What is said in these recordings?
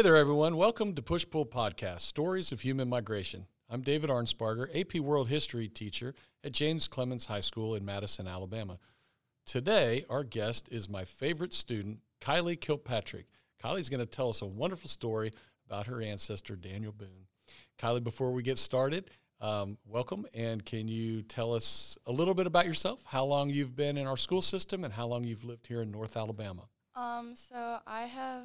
Hey there, everyone. Welcome to Push Pull Podcast Stories of Human Migration. I'm David Arnsparger, AP World History teacher at James Clemens High School in Madison, Alabama. Today, our guest is my favorite student, Kylie Kilpatrick. Kylie's going to tell us a wonderful story about her ancestor, Daniel Boone. Kylie, before we get started, um, welcome. And can you tell us a little bit about yourself, how long you've been in our school system, and how long you've lived here in North Alabama? Um, so I have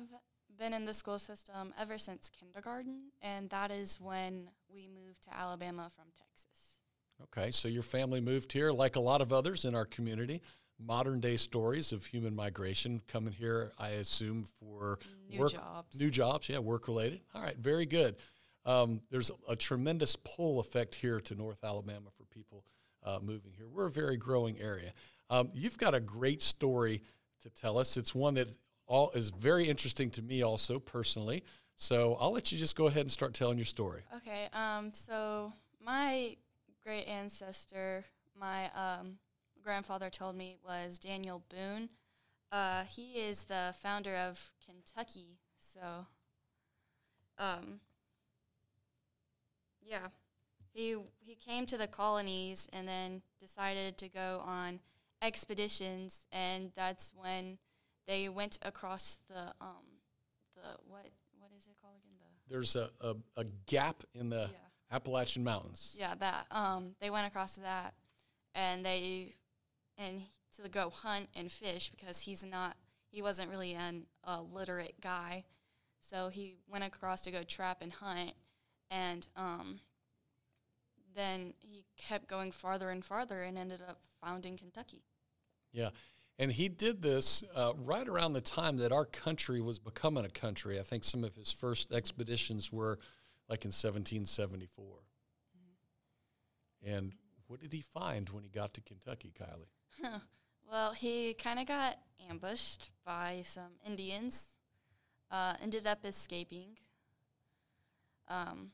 been in the school system ever since kindergarten, and that is when we moved to Alabama from Texas. Okay, so your family moved here, like a lot of others in our community. Modern day stories of human migration coming here, I assume, for New work, jobs. new jobs, yeah, work related. All right, very good. Um, there's a tremendous pull effect here to North Alabama for people uh, moving here. We're a very growing area. Um, you've got a great story to tell us. It's one that all is very interesting to me, also personally. So I'll let you just go ahead and start telling your story. Okay, um, so my great ancestor, my um, grandfather told me was Daniel Boone. Uh, he is the founder of Kentucky. So, um, yeah, he he came to the colonies and then decided to go on expeditions, and that's when they went across the um, the what what is it called again? The There's a, a, a gap in the yeah. Appalachian Mountains. Yeah, that. Um, they went across that, and they, and to go hunt and fish because he's not, he wasn't really an a literate guy, so he went across to go trap and hunt, and um, then he kept going farther and farther and ended up founding Kentucky. Yeah. And he did this uh, right around the time that our country was becoming a country. I think some of his first expeditions were like in 1774. And what did he find when he got to Kentucky, Kylie? Well, he kind of got ambushed by some Indians, uh, ended up escaping. Um,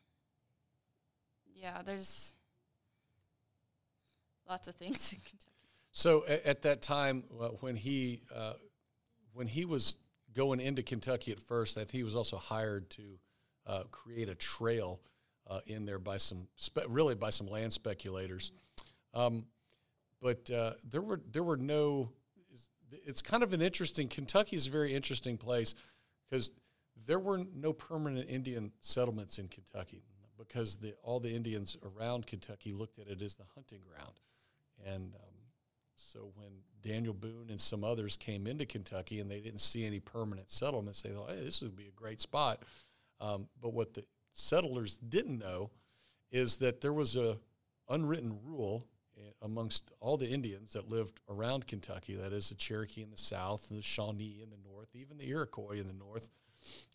yeah, there's lots of things in Kentucky. So at, at that time, uh, when he uh, when he was going into Kentucky at first, think he was also hired to uh, create a trail uh, in there by some spe- really by some land speculators. Um, but uh, there were there were no. It's kind of an interesting. Kentucky is a very interesting place because there were no permanent Indian settlements in Kentucky because the, all the Indians around Kentucky looked at it as the hunting ground, and um, so when Daniel Boone and some others came into Kentucky and they didn't see any permanent settlements, they thought, "Hey, this would be a great spot." Um, but what the settlers didn't know is that there was a unwritten rule eh, amongst all the Indians that lived around Kentucky. That is, the Cherokee in the south, and the Shawnee in the north, even the Iroquois in the north.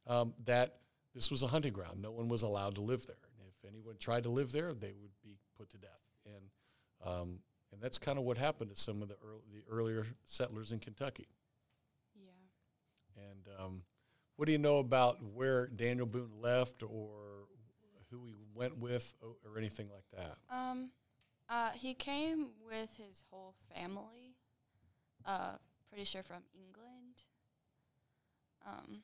Um, that this was a hunting ground. No one was allowed to live there. And if anyone tried to live there, they would be put to death. And um, and that's kind of what happened to some of the, earl the earlier settlers in Kentucky. Yeah. And um, what do you know about where Daniel Boone left or who he went with or anything like that? Um, uh, he came with his whole family. Uh, pretty sure from England. Um,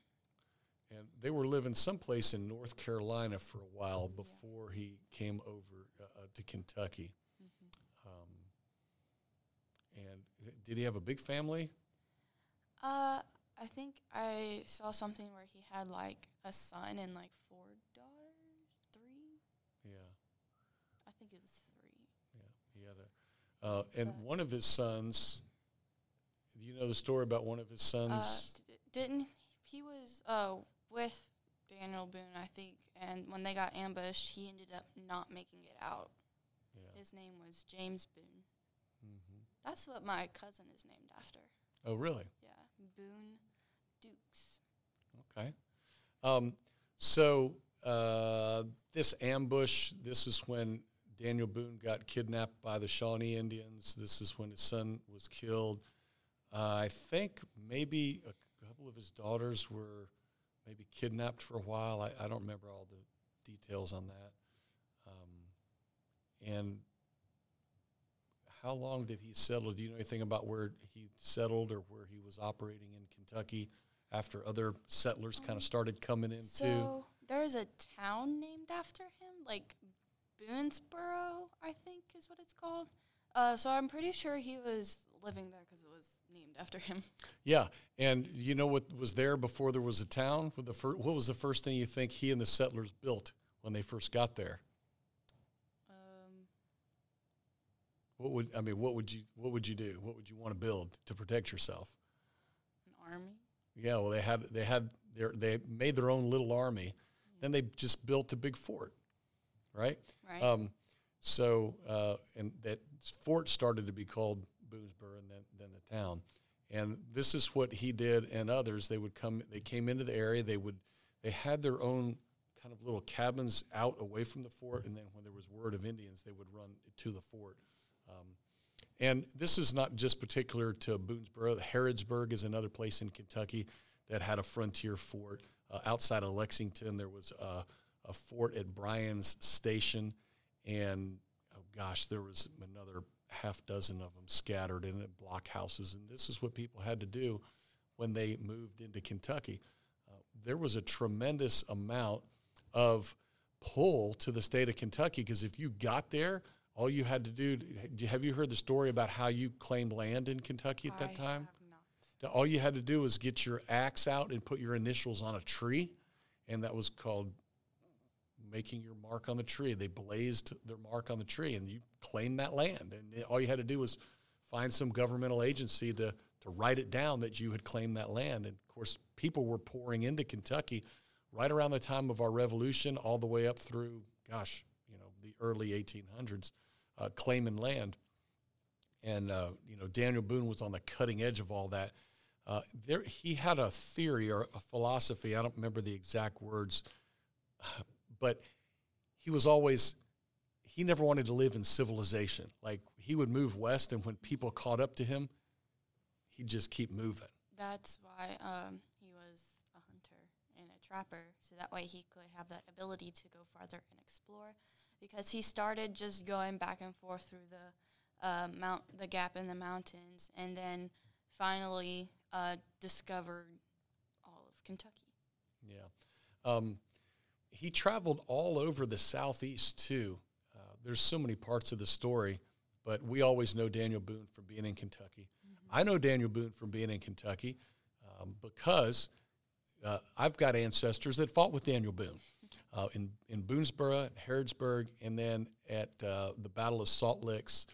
And they were living someplace in North Carolina for a while before he came over uh, uh, to Kentucky. And did he have a big family? uh, I think I saw something where he had like a son and like four daughters, three. Yeah, I think it was three. yeah. He had a, uh, and one of his sons. Do you know the story about one of his Uh, sons? d- didn't he was uh with Daniel Boone, I think, and when they got ambushed, he ended up not making it out. yeah. His name was James Boone. hmm That's what my cousin is named after. Oh, really? Yeah, Boone Dukes. Okay. Um, so uh, this ambush, this is when Daniel Boone got kidnapped by the Shawnee Indians. This is when his son was killed. Uh, I think maybe a couple of his daughters were maybe kidnapped for a while. I, I don't remember all the details on that. Um, and how long did he settle? Do you know anything about where he settled or where he was operating in Kentucky after other settlers kind of started coming in too. So there's a town named after him, like Boonesboro, I think is what it's called. Uh, so I'm pretty sure he was living there because it was named after him. Yeah, and you know what was there before there was a town? What, the fir- what was the first thing you think he and the settlers built when they first got there? What would I mean? What would you What would you do? What would you want to build to protect yourself? an army. Yeah, well, they had they had their they made their own little army. Then they just built a big fort, right? Right. Um, so uh, and that fort started to be called Boonesboro and then then the town. And this is what he did and others. They would come. They came into the area. They would. They had their own kind of little cabins out away from the fort. And then when there was word of Indians, they would run to the fort. Um, and this is not just particular to Boonesboro. Harrodsburg is another place in Kentucky that had a frontier fort. Uh, outside of Lexington, there was a, a fort at Bryan's Station, and oh gosh, there was another half dozen of them scattered in blockhouses. And this is what people had to do when they moved into Kentucky. Uh, there was a tremendous amount of pull to the state of Kentucky because if you got there, all you had to do. Have you heard the story about how you claimed land in Kentucky at that I time? have not. All you had to do was get your axe out and put your initials on a tree, and that was called making your mark on the tree. They blazed their mark on the tree, and you claimed that land. And all you had to do was find some governmental agency to to write it down that you had claimed that land. And of course, people were pouring into Kentucky right around the time of our Revolution, all the way up through, gosh, the early 1800s, uh, claiming land and uh, you know Daniel Boone was on the cutting edge of all that. Uh, there, he had a theory or a philosophy. I don't remember the exact words, but he was always he never wanted to live in civilization. Like he would move west, and when people caught up to him, he'd just keep moving. That's why um, he was a hunter and a trapper, so that way he could have that ability to go farther and explore. Because he started just going back and forth through the uh, mount, the gap in the mountains, and then finally uh, discovered all of Kentucky. Yeah. Um, he traveled all over the southeast too. Uh, there's so many parts of the story, but we always know Daniel Boone from being in Kentucky. I know Daniel Boone from being in Kentucky um, because uh, I've got ancestors that fought with Daniel Boone uh, in in Boonesboro, Harrodsburg, and then at uh, the Battle of Salt Licks.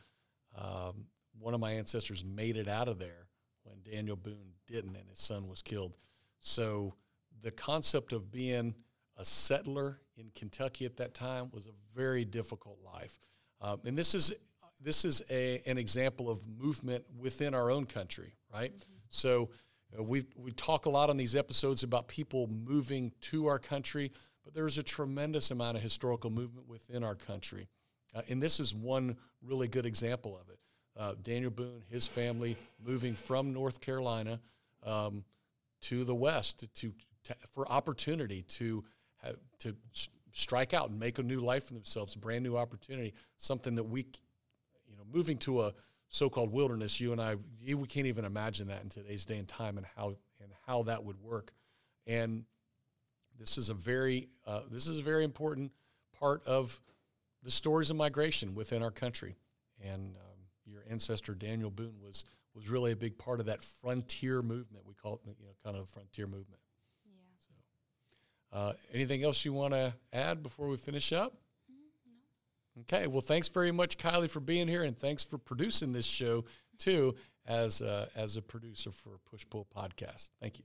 Um, one of my ancestors made it out of there when Daniel Boone didn't, and his son was killed. So the concept of being a settler in Kentucky at that time was a very difficult life, um, and this is this is a, an example of movement within our own country, right? So uh, we we talk a lot on these episodes about people moving to our country, but there's a tremendous amount of historical movement within our country, uh, and this is one really good example of it. Uh, Daniel Boone, his family moving from North Carolina um, to the West to, to for opportunity to have, to strike out and make a new life for themselves, a brand new opportunity, something that we, you know, moving to a so-called wilderness. You and I, we can't even imagine that in today's day and time, and how and how that would work. And this is a very uh, this is a very important part of the stories of migration within our country. And um, your ancestor Daniel Boone was was really a big part of that frontier movement. We call it, you know, kind of a frontier movement. Yeah. Uh, anything else you want to add before we finish up? Okay. Well, thanks very much, Kylie, for being here, and thanks for producing this show too, as uh, as a producer for Push Pull Podcast. Thank you.